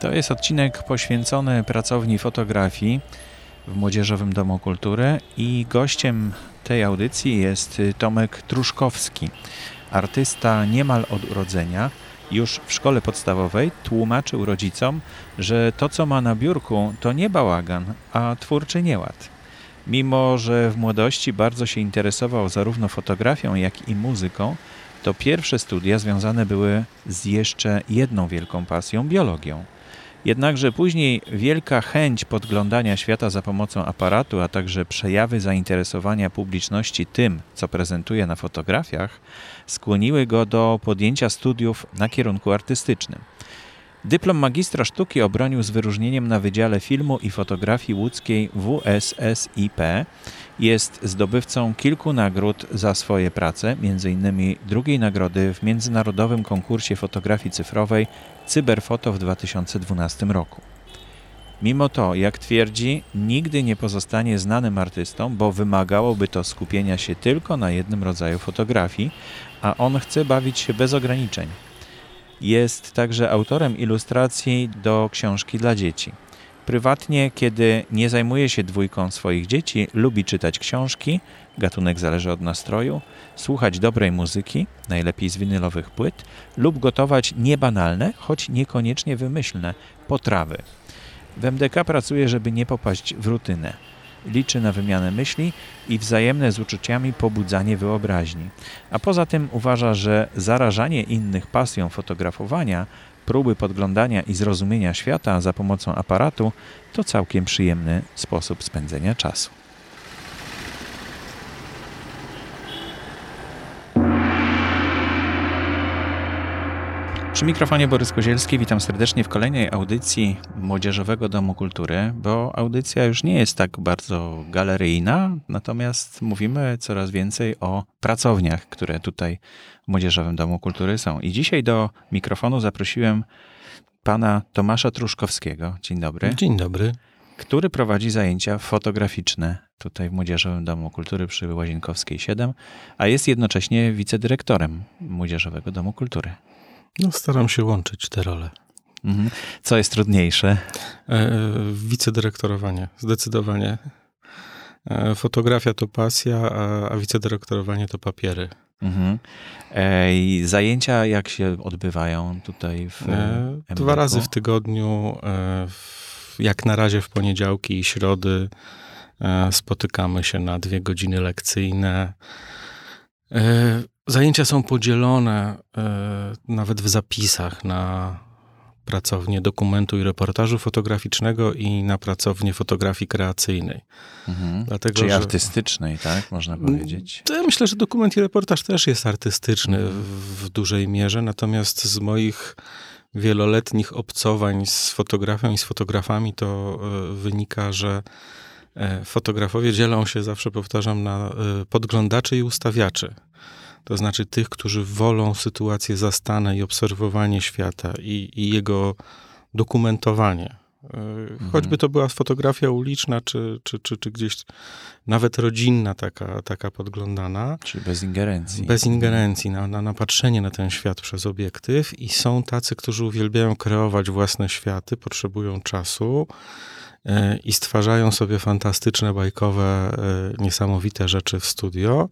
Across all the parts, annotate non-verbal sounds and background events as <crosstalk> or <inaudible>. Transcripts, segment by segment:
To jest odcinek poświęcony pracowni fotografii w Młodzieżowym Domu Kultury i gościem tej audycji jest Tomek Truszkowski, artysta niemal od urodzenia. Już w szkole podstawowej tłumaczył rodzicom, że to co ma na biurku to nie bałagan, a twórczy nieład. Mimo, że w młodości bardzo się interesował zarówno fotografią, jak i muzyką, to pierwsze studia związane były z jeszcze jedną wielką pasją biologią. Jednakże później wielka chęć podglądania świata za pomocą aparatu, a także przejawy zainteresowania publiczności tym, co prezentuje na fotografiach, skłoniły go do podjęcia studiów na kierunku artystycznym. Dyplom magistra sztuki obronił z wyróżnieniem na Wydziale Filmu i Fotografii Łódzkiej WSSIP. Jest zdobywcą kilku nagród za swoje prace, m.in. drugiej nagrody w międzynarodowym konkursie fotografii cyfrowej Cyberfoto w 2012 roku. Mimo to, jak twierdzi, nigdy nie pozostanie znanym artystą, bo wymagałoby to skupienia się tylko na jednym rodzaju fotografii, a on chce bawić się bez ograniczeń. Jest także autorem ilustracji do książki dla dzieci. Prywatnie, kiedy nie zajmuje się dwójką swoich dzieci, lubi czytać książki, gatunek zależy od nastroju, słuchać dobrej muzyki, najlepiej z winylowych płyt, lub gotować niebanalne, choć niekoniecznie wymyślne, potrawy. W MDK pracuje, żeby nie popaść w rutynę. Liczy na wymianę myśli i wzajemne z uczuciami pobudzanie wyobraźni. A poza tym uważa, że zarażanie innych pasją fotografowania, próby podglądania i zrozumienia świata za pomocą aparatu to całkiem przyjemny sposób spędzenia czasu. Przy mikrofonie Borys Kozielski, witam serdecznie w kolejnej audycji Młodzieżowego Domu Kultury, bo audycja już nie jest tak bardzo galeryjna, natomiast mówimy coraz więcej o pracowniach, które tutaj w Młodzieżowym Domu Kultury są. I dzisiaj do mikrofonu zaprosiłem pana Tomasza Truszkowskiego. Dzień dobry. Dzień dobry. Który prowadzi zajęcia fotograficzne tutaj w Młodzieżowym Domu Kultury przy Łazienkowskiej 7, a jest jednocześnie wicedyrektorem Młodzieżowego Domu Kultury. No, staram się łączyć te role. Mhm. Co jest trudniejsze? E, wicedyrektorowanie, zdecydowanie. E, fotografia to pasja, a, a wicedyrektorowanie to papiery. Mhm. E, zajęcia jak się odbywają tutaj w e, Dwa razy w tygodniu, e, w, jak na razie w poniedziałki i środy e, spotykamy się na dwie godziny lekcyjne. Zajęcia są podzielone e, nawet w zapisach na pracownię dokumentu i reportażu fotograficznego i na pracownię fotografii kreacyjnej. Mhm. Dlatego, Czyli że... artystycznej, tak? Można powiedzieć. To ja myślę, że dokument i reportaż też jest artystyczny w, w dużej mierze, natomiast z moich wieloletnich obcowań z fotografią i z fotografami to y, wynika, że y, fotografowie dzielą się, zawsze powtarzam, na y, podglądaczy i ustawiaczy to znaczy tych, którzy wolą sytuację zastane i obserwowanie świata i, i jego dokumentowanie. E, mhm. Choćby to była fotografia uliczna, czy, czy, czy, czy gdzieś nawet rodzinna, taka, taka podglądana. Czyli bez ingerencji. Bez ingerencji, na, na, na patrzenie na ten świat przez obiektyw. I są tacy, którzy uwielbiają kreować własne światy, potrzebują czasu e, i stwarzają sobie fantastyczne, bajkowe, e, niesamowite rzeczy w studio.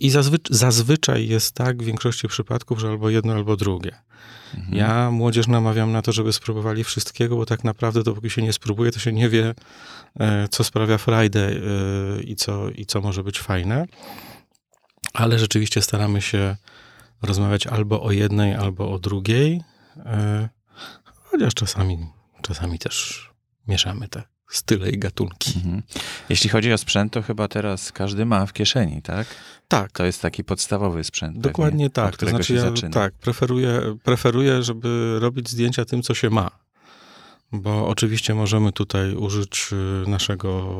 I zazwy- zazwyczaj jest tak w większości przypadków, że albo jedno, albo drugie. Mhm. Ja młodzież namawiam na to, żeby spróbowali wszystkiego, bo tak naprawdę dopóki się nie spróbuje, to się nie wie, e, co sprawia frajdę e, i co, i co może być fajne. Ale rzeczywiście staramy się rozmawiać albo o jednej, albo o drugiej, e, chociaż czasami, czasami też mieszamy te style i gatunki. Mhm. Jeśli chodzi o sprzęt, to chyba teraz każdy ma w kieszeni, tak? Tak. To jest taki podstawowy sprzęt. Dokładnie pewnie, tak. To znaczy ja zaczyna. tak, preferuję, preferuję, żeby robić zdjęcia tym, co się ma. Bo oczywiście możemy tutaj użyć y, naszego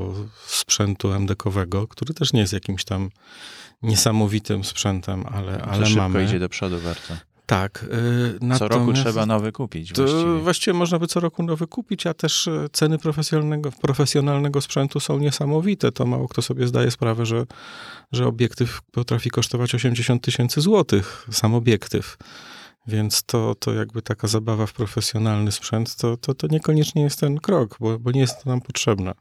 sprzętu MDK-owego, który też nie jest jakimś tam niesamowitym sprzętem, ale, ale szybko mamy. idzie do przodu bardzo. Tak. Yy, co roku trzeba nowy kupić. Właściwie. właściwie można by co roku nowy kupić, a też y, ceny profesjonalnego, profesjonalnego sprzętu są niesamowite. To mało kto sobie zdaje sprawę, że, że obiektyw potrafi kosztować 80 tysięcy złotych, sam obiektyw. Więc to, to jakby taka zabawa w profesjonalny sprzęt, to, to, to niekoniecznie jest ten krok, bo, bo nie jest to nam potrzebne.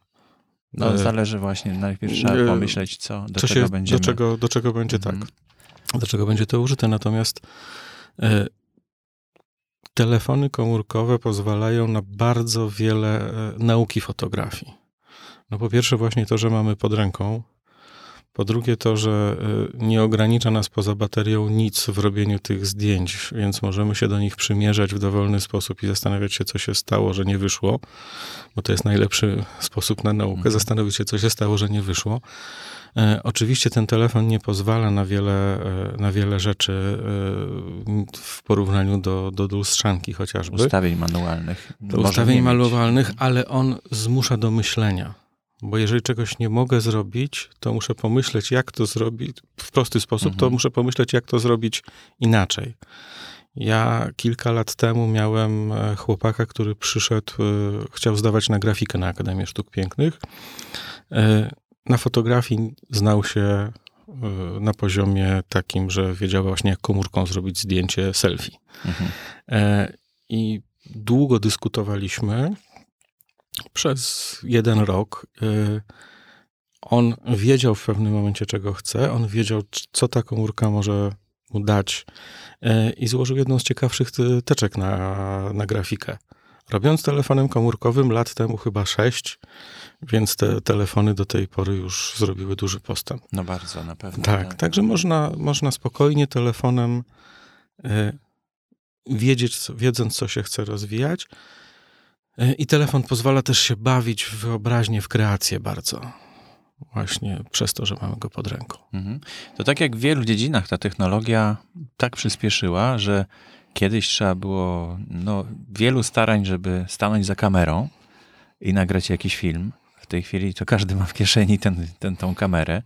No, E, zależy właśnie, najpierw trzeba pomyśleć, co, do co czego się, będziemy. do czego, do czego będzie Mhm. tak. Do czego będzie to użyte. Natomiast telefony komórkowe pozwalają na bardzo wiele e, nauki fotografii. No po pierwsze właśnie to, że mamy pod ręką. Po drugie to, że e, nie ogranicza nas poza baterią nic w robieniu tych zdjęć, więc możemy się do nich przymierzać w dowolny sposób i zastanawiać się, co się stało, że nie wyszło, bo to jest najlepszy sposób na naukę, Mhm. zastanowić się, co się stało, że nie wyszło. E, oczywiście ten telefon nie pozwala na wiele, e, na wiele rzeczy e, w porównaniu do, do lustrzanki chociażby. Ustawień manualnych. do ustawień malowalnych, ale on zmusza do myślenia. Bo jeżeli czegoś nie mogę zrobić, to muszę pomyśleć, jak to zrobić w prosty sposób, to Mhm. muszę pomyśleć, jak to zrobić inaczej. Ja kilka lat temu miałem e, chłopaka, który przyszedł, e, chciał zdawać na grafikę na Akademię Sztuk Pięknych. E, Na fotografii znał się na poziomie takim, że wiedział właśnie, jak komórką zrobić zdjęcie selfie. Mhm. I długo dyskutowaliśmy przez jeden rok. E, On wiedział w pewnym momencie, czego chce, on wiedział, co ta komórka może mu dać e, i złożył jedną z ciekawszych teczek na, na grafikę. Robiąc telefonem komórkowym lat temu chyba sześć, więc te telefony do tej pory już zrobiły duży postęp. No bardzo, na pewno. Tak, także można, można spokojnie telefonem e, wiedzieć, co, wiedząc, co się chce rozwijać. E, I telefon pozwala też się bawić w wyobraźnię, w kreację bardzo. Właśnie przez to, że mamy go pod ręką. Mhm. To tak jak w wielu dziedzinach ta technologia tak przyspieszyła, że kiedyś trzeba było no, wielu starań, żeby stanąć za kamerą i nagrać jakiś film. W tej chwili to każdy ma w kieszeni ten, ten, tą kamerę.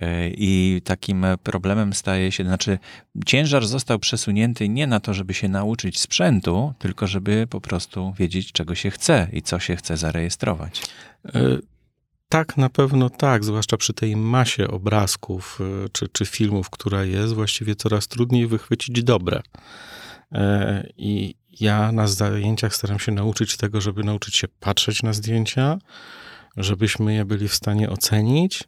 E, I takim problemem staje się, znaczy ciężar został przesunięty nie na to, żeby się nauczyć sprzętu, tylko żeby po prostu wiedzieć, czego się chce i co się chce zarejestrować. E, Tak, na pewno tak, zwłaszcza przy tej masie obrazków e, czy, czy filmów, która jest, właściwie coraz trudniej wychwycić dobre. E, I ja na zajęciach staram się nauczyć tego, żeby nauczyć się patrzeć na zdjęcia, żebyśmy je byli w stanie ocenić e,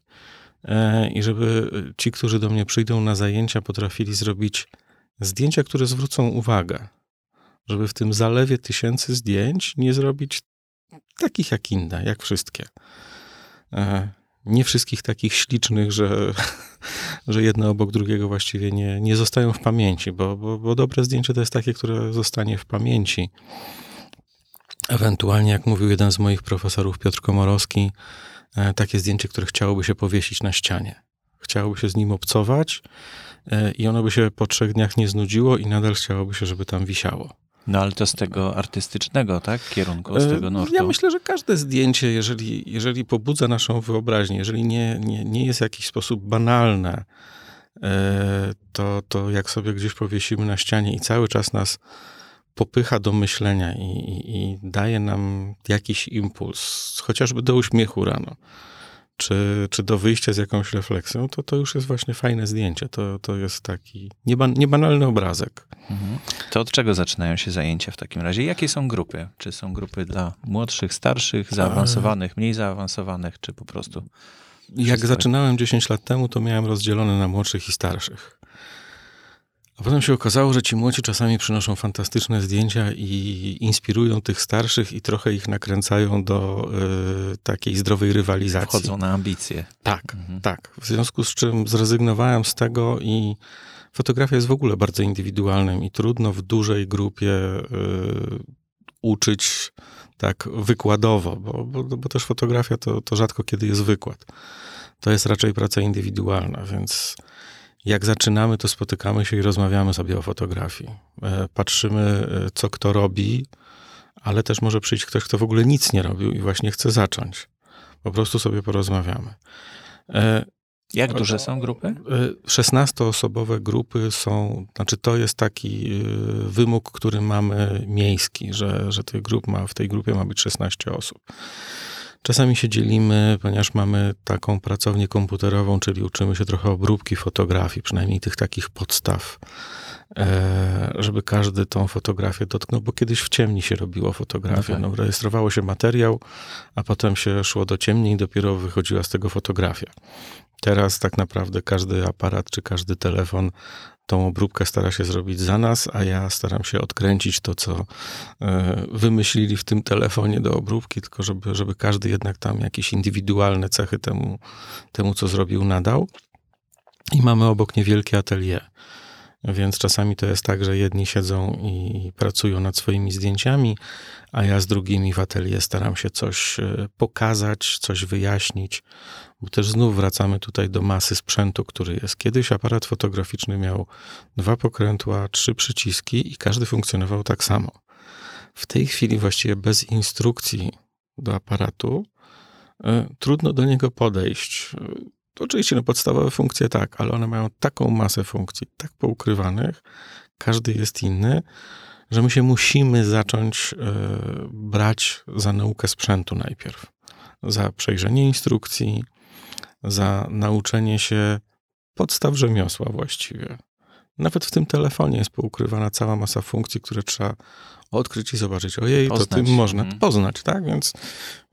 i żeby ci, którzy do mnie przyjdą na zajęcia, potrafili zrobić zdjęcia, które zwrócą uwagę. Żeby w tym zalewie tysięcy zdjęć nie zrobić takich jak inne, jak wszystkie. E, Nie wszystkich takich ślicznych, że, <laughs> że jedno obok drugiego właściwie nie, nie zostają w pamięci, bo, bo, bo dobre zdjęcie to jest takie, które zostanie w pamięci. Ewentualnie, jak mówił jeden z moich profesorów, Piotr Komorowski, e, takie zdjęcie, które chciałoby się powiesić na ścianie. Chciałoby się z nim obcować e, i ono by się po trzech dniach nie znudziło i nadal chciałoby się, żeby tam wisiało. No ale to z tego artystycznego, tak? Kierunku, z tego E, nurtu. Ja myślę, że każde zdjęcie, jeżeli, jeżeli pobudza naszą wyobraźnię, jeżeli nie, nie, nie jest w jakiś sposób banalne, e, to, to jak sobie gdzieś powiesimy na ścianie i cały czas nas popycha do myślenia i, i, i daje nam jakiś impuls, chociażby do uśmiechu rano, czy, czy do wyjścia z jakąś refleksją, to to już jest właśnie fajne zdjęcie. To, to jest taki nieban, niebanalny obrazek. Mhm. To od czego zaczynają się zajęcia w takim razie? Jakie są grupy? Czy są grupy dla młodszych, starszych, zaawansowanych, mniej zaawansowanych, czy po prostu? Jak zaczynałem 10 lat temu, to miałem rozdzielone na młodszych i starszych. A potem się okazało, że ci młodzi czasami przynoszą fantastyczne zdjęcia i inspirują tych starszych i trochę ich nakręcają do y, takiej zdrowej rywalizacji. Wchodzą na ambicje. Tak, Mhm. tak. W związku z czym zrezygnowałem z tego i fotografia jest w ogóle bardzo indywidualnym i trudno w dużej grupie y, uczyć tak wykładowo, bo, bo, bo też fotografia to, to rzadko kiedy jest wykład. To jest raczej praca indywidualna, więc jak zaczynamy, to spotykamy się i rozmawiamy sobie o fotografii. E, Patrzymy, e, co kto robi, ale też może przyjść ktoś, kto w ogóle nic nie robił i właśnie chce zacząć. Po prostu sobie porozmawiamy. E, Jak duże są grupy? Y, 16-osobowe grupy są, znaczy to jest taki wymóg, który mamy miejski, że, że tych grup ma, w tej grupie ma być 16 osób. Czasami się dzielimy, ponieważ mamy taką pracownię komputerową, czyli uczymy się trochę obróbki fotografii, przynajmniej tych takich podstaw. e, żeby każdy tą fotografię dotknął, bo kiedyś w ciemni się robiło fotografię. No, tak. no rejestrowało się materiał, a potem się szło do ciemni i dopiero wychodziła z tego fotografia. Teraz tak naprawdę każdy aparat czy każdy telefon tą obróbkę stara się zrobić za nas, a ja staram się odkręcić to, co e, wymyślili w tym telefonie do obróbki, tylko żeby, żeby każdy jednak tam jakieś indywidualne cechy temu, temu, co zrobił, nadał. I mamy obok niewielkie atelier. Więc czasami to jest tak, że jedni siedzą i pracują nad swoimi zdjęciami, a ja z drugimi w atelier staram się coś e, pokazać, coś wyjaśnić, bo też znów wracamy tutaj do masy sprzętu, który jest. Kiedyś aparat fotograficzny miał dwa pokrętła, trzy przyciski i każdy funkcjonował tak samo. W tej chwili właściwie bez instrukcji do aparatu y, trudno do niego podejść. To oczywiście no, podstawowe funkcje tak, ale one mają taką masę funkcji, tak poukrywanych, każdy jest inny, że my się musimy zacząć y, brać za naukę sprzętu najpierw. Za przejrzenie instrukcji, za nauczenie się podstaw rzemiosła właściwie. Nawet w tym telefonie jest poukrywana cała masa funkcji, które trzeba odkryć i zobaczyć. Ojej, poznać. to tym można mhm. poznać, tak? Więc,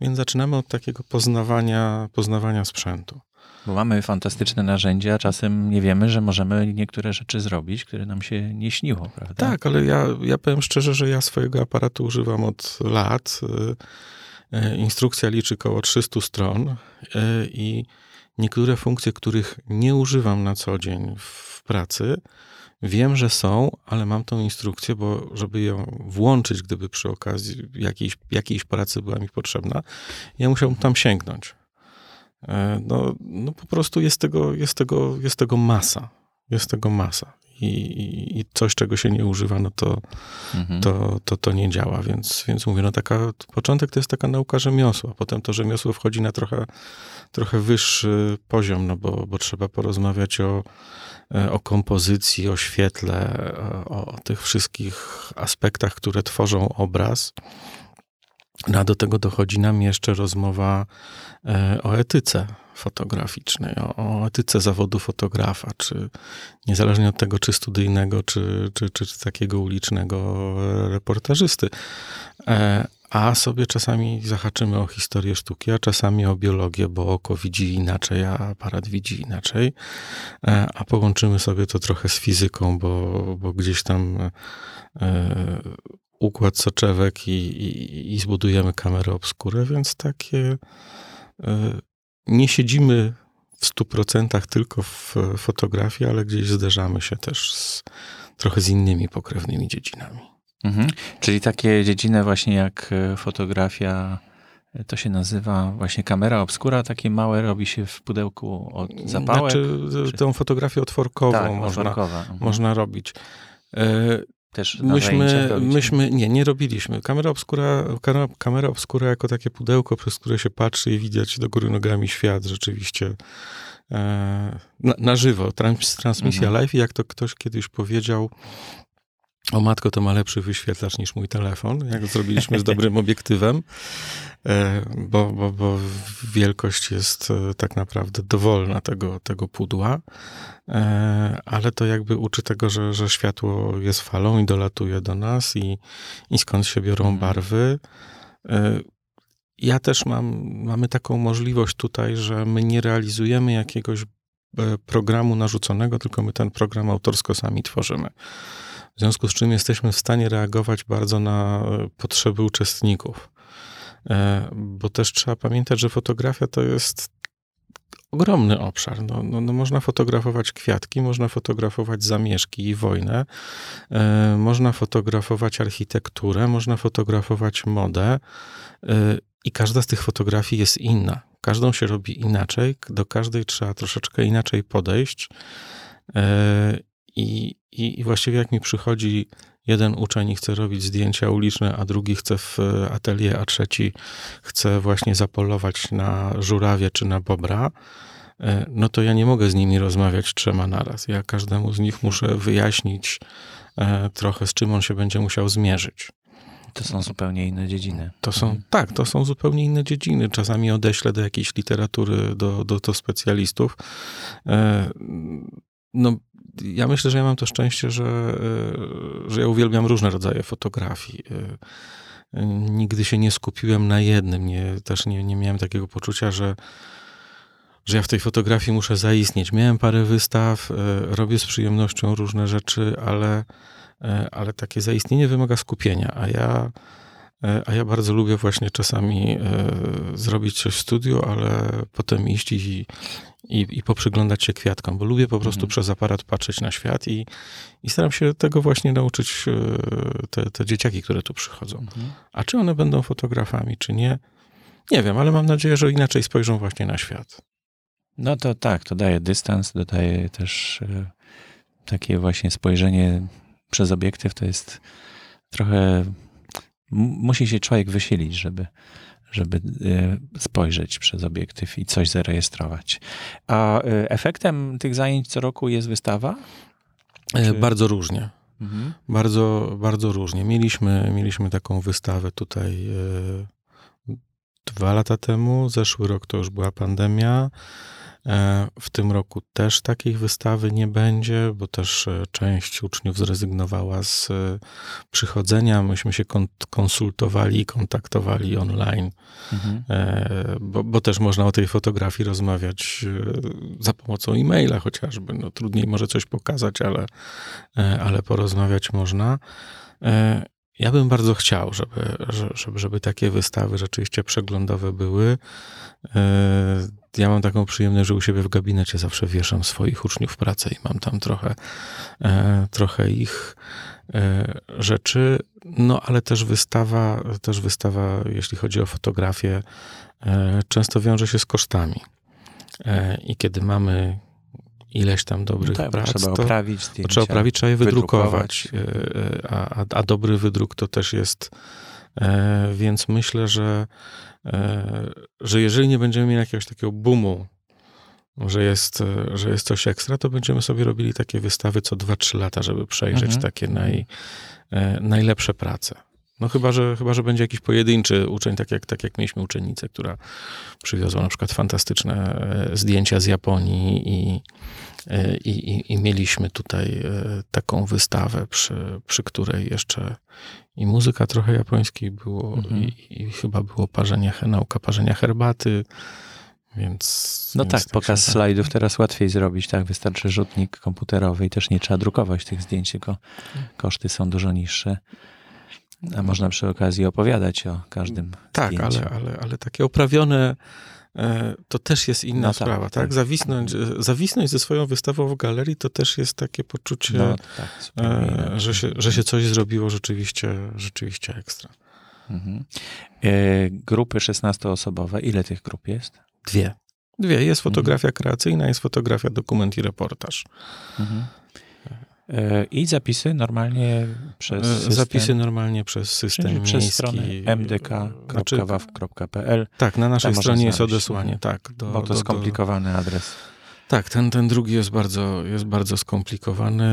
więc zaczynamy od takiego poznawania, poznawania sprzętu. Bo mamy fantastyczne narzędzia, czasem nie wiemy, że możemy niektóre rzeczy zrobić, które nam się nie śniło, prawda? Tak, ale ja, ja powiem szczerze, że ja swojego aparatu używam od lat. Y, y, instrukcja liczy około 300 stron y, i niektóre funkcje, których nie używam na co dzień w pracy, wiem, że są, ale mam tą instrukcję, bo żeby ją włączyć, gdyby przy okazji jakiejś, jakiejś pracy była mi potrzebna, ja musiałbym tam sięgnąć. E, no, no po prostu jest tego, jest, tego, jest tego masa. Jest tego masa. I, i coś, czego się nie używa, no to, mhm. to, to, to nie działa. Więc, więc mówię, no taka, początek to jest taka nauka rzemiosła. Potem to rzemiosło wchodzi na trochę trochę wyższy poziom, no bo, bo trzeba porozmawiać o, e, o kompozycji, o świetle, o, o tych wszystkich aspektach, które tworzą obraz. No a do tego dochodzi nam jeszcze rozmowa e, o etyce fotograficznej, o, etyce zawodu fotografa, czy niezależnie od tego, czy studyjnego, czy, czy, czy, czy takiego ulicznego reportażysty. E, a sobie czasami zahaczymy o historię sztuki, a czasami o biologię, bo oko widzi inaczej, a aparat widzi inaczej, e, a połączymy sobie to trochę z fizyką, bo, bo gdzieś tam układ soczewek i, i, i zbudujemy kamerę obskurę, więc takie e, nie siedzimy w stu procentach tylko w fotografii, ale gdzieś zderzamy się też z, trochę z innymi pokrewnymi dziedzinami. Mhm. Czyli takie dziedziny właśnie jak e, fotografia, e, to się nazywa właśnie kamera obskura, takie małe robi się w pudełku od zapałek? Znaczy, czy... tą fotografię otworkową tak, można, mhm. można robić. E, też myśmy, myśmy, nie, nie robiliśmy. Kamera obskura, kamera obskura jako takie pudełko, przez które się patrzy i widać do góry nogami świat rzeczywiście na, na żywo. Trans, transmisja mhm. live i jak to ktoś kiedyś powiedział, o matko, to ma lepszy wyświetlacz niż mój telefon, jak zrobiliśmy z dobrym <laughs> obiektywem, e, bo, bo, bo wielkość jest e, tak naprawdę dowolna tego, tego pudła, e, ale to jakby uczy tego, że, że światło jest falą i dolatuje do nas i, i skąd się biorą mhm. barwy. Ja też mam, mamy taką możliwość tutaj, że my nie realizujemy jakiegoś programu narzuconego, tylko my ten program autorsko sami tworzymy. W związku z czym jesteśmy w stanie reagować bardzo na e, potrzeby uczestników. E, bo też trzeba pamiętać, że fotografia to jest ogromny obszar. No, no, no, można fotografować kwiatki, można fotografować zamieszki i wojnę, e, można fotografować architekturę, można fotografować modę i każda z tych fotografii jest inna. Każdą się robi inaczej, do każdej trzeba troszeczkę inaczej podejść. I, i, I właściwie jak mi przychodzi jeden uczeń i chce robić zdjęcia uliczne, a drugi chce w atelier, a trzeci chce właśnie zapolować na żurawie czy na bobra, e, no to ja nie mogę z nimi rozmawiać trzema naraz. Ja każdemu z nich muszę wyjaśnić e, trochę, z czym on się będzie musiał zmierzyć. To są zupełnie inne dziedziny. To są, mhm. tak, to są zupełnie inne dziedziny. Czasami odeślę do jakiejś literatury, do, do, do specjalistów. E, no, ja myślę, że ja mam to szczęście, że, że ja uwielbiam różne rodzaje fotografii. Nigdy się nie skupiłem na jednym. Nie, też nie, nie miałem takiego poczucia, że, że ja w tej fotografii muszę zaistnieć. Miałem parę wystaw, robię z przyjemnością różne rzeczy, ale, ale takie zaistnienie wymaga skupienia, a ja E, a ja bardzo lubię właśnie czasami e, zrobić coś w studiu, ale potem iść i, i, i poprzyglądać się kwiatkom, bo lubię po prostu mhm. przez aparat patrzeć na świat i, i staram się tego właśnie nauczyć e, te, te dzieciaki, które tu przychodzą. Mhm. A czy one będą fotografami, czy nie? Nie wiem, ale mam nadzieję, że inaczej spojrzą właśnie na świat. No to tak, to daje dystans, dodaje też takie właśnie spojrzenie przez obiektyw, to jest trochę musi się człowiek wysilić, żeby, żeby e, spojrzeć przez obiektyw i coś zarejestrować. A e, efektem tych zajęć co roku jest wystawa? E, Czy... Bardzo różnie. Mhm. Bardzo, bardzo różnie. Mieliśmy, mieliśmy taką wystawę tutaj dwa lata temu. Zeszły rok to już była pandemia. E, w tym roku też takich wystawy nie będzie, bo też e, część uczniów zrezygnowała z e, przychodzenia. Myśmy się konsultowali i kontaktowali online, mhm. bo, bo, też można o tej fotografii rozmawiać za pomocą e-maila chociażby. No, trudniej może coś pokazać, ale, ale porozmawiać można. Ja bym bardzo chciał, żeby, żeby, żeby takie wystawy rzeczywiście przeglądowe były. E, ja mam taką przyjemność, że u siebie w gabinecie zawsze wieszam swoich uczniów pracę i mam tam trochę, e, trochę ich e, rzeczy. No ale też wystawa, też wystawa, jeśli chodzi o fotografię, często wiąże się z kosztami. I kiedy mamy ileś tam dobrych no tak, prac. Trzeba to, oprawić zdjęcia, trzeba oprawić, trzeba je wydrukować. wydrukować. A, a, a, dobry wydruk to też jest. E, więc myślę, że, e, że jeżeli nie będziemy mieli jakiegoś takiego boomu, że jest, że jest coś ekstra, to będziemy sobie robili takie wystawy co 2-3 lata, żeby przejrzeć mhm. takie naj, e, najlepsze prace. No chyba że, chyba, że będzie jakiś pojedynczy uczeń, tak jak, tak jak mieliśmy uczennicę, która przywiozła na przykład fantastyczne e, zdjęcia z Japonii i, e, i, i, i mieliśmy tutaj e, taką wystawę, przy, przy której jeszcze i muzyka trochę japońskiej było mhm. i, i, chyba było parzenie, nauka parzenia herbaty, więc... No tak, tak pokaz slajdów teraz łatwiej zrobić, tak? Wystarczy rzutnik komputerowy i też nie trzeba drukować tych zdjęć, tylko koszty są dużo niższe. A można przy okazji opowiadać o każdym Tak, ale, ale, ale takie oprawione e, to też jest inna no tak, sprawa, tak? tak? Zawisnąć, e, zawisnąć ze swoją wystawą w galerii to też jest takie poczucie, no, tak, e, że, się, że się coś zrobiło rzeczywiście, rzeczywiście ekstra. Mhm. grupy 16-osobowe, ile tych grup jest? Dwie. Dwie. Jest fotografia mhm. kreacyjna, jest fotografia, dokument i reportaż. Mhm. E, I zapisy normalnie przez e, system. Zapisy normalnie przez system Czyli przez stronę mdk.waw.pl. Tak, na naszej stronie jest odesłanie, tak. Do, Bo to do, skomplikowany do... adres. Tak, ten, ten drugi jest bardzo, jest bardzo skomplikowany.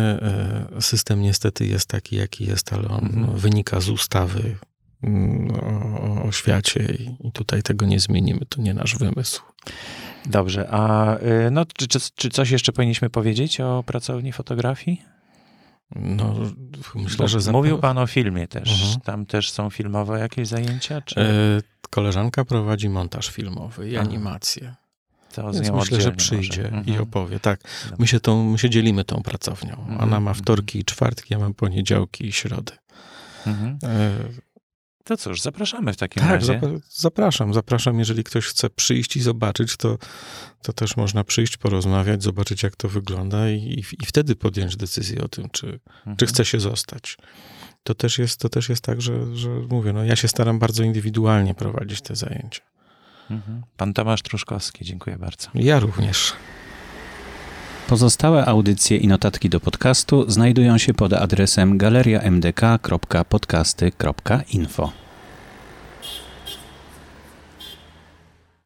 E, system niestety jest taki, jaki jest, ale on mhm. wynika z ustawy mm, o, o świecie i, i tutaj tego nie zmienimy. To nie nasz wymysł. Dobrze, a no, czy, czy, czy coś jeszcze powinniśmy powiedzieć o pracowni fotografii? No, myślę, że... Mówił pan o filmie też. Mhm. Tam też są filmowe jakieś zajęcia? Czy... E, koleżanka prowadzi montaż filmowy i animację. To Więc myślę, że przyjdzie mhm. i opowie. Tak, my się, tą, my się dzielimy tą pracownią. Mhm. Ona ma wtorki i czwartki, ja mam poniedziałki i środy. Mhm. E, to cóż, zapraszamy w takim tak, razie. zapraszam, zapraszam. Jeżeli ktoś chce przyjść i zobaczyć, to, to też można przyjść, porozmawiać, zobaczyć, jak to wygląda i, i wtedy podjąć decyzję o tym, czy, mhm. czy chce się zostać. To też jest, to też jest tak, że, że mówię, no ja się staram bardzo indywidualnie prowadzić te zajęcia. Mhm. Pan Tomasz Truszkowski, dziękuję bardzo. Ja również. Pozostałe audycje i notatki do podcastu znajdują się pod adresem galeriamdk.podcasty.info.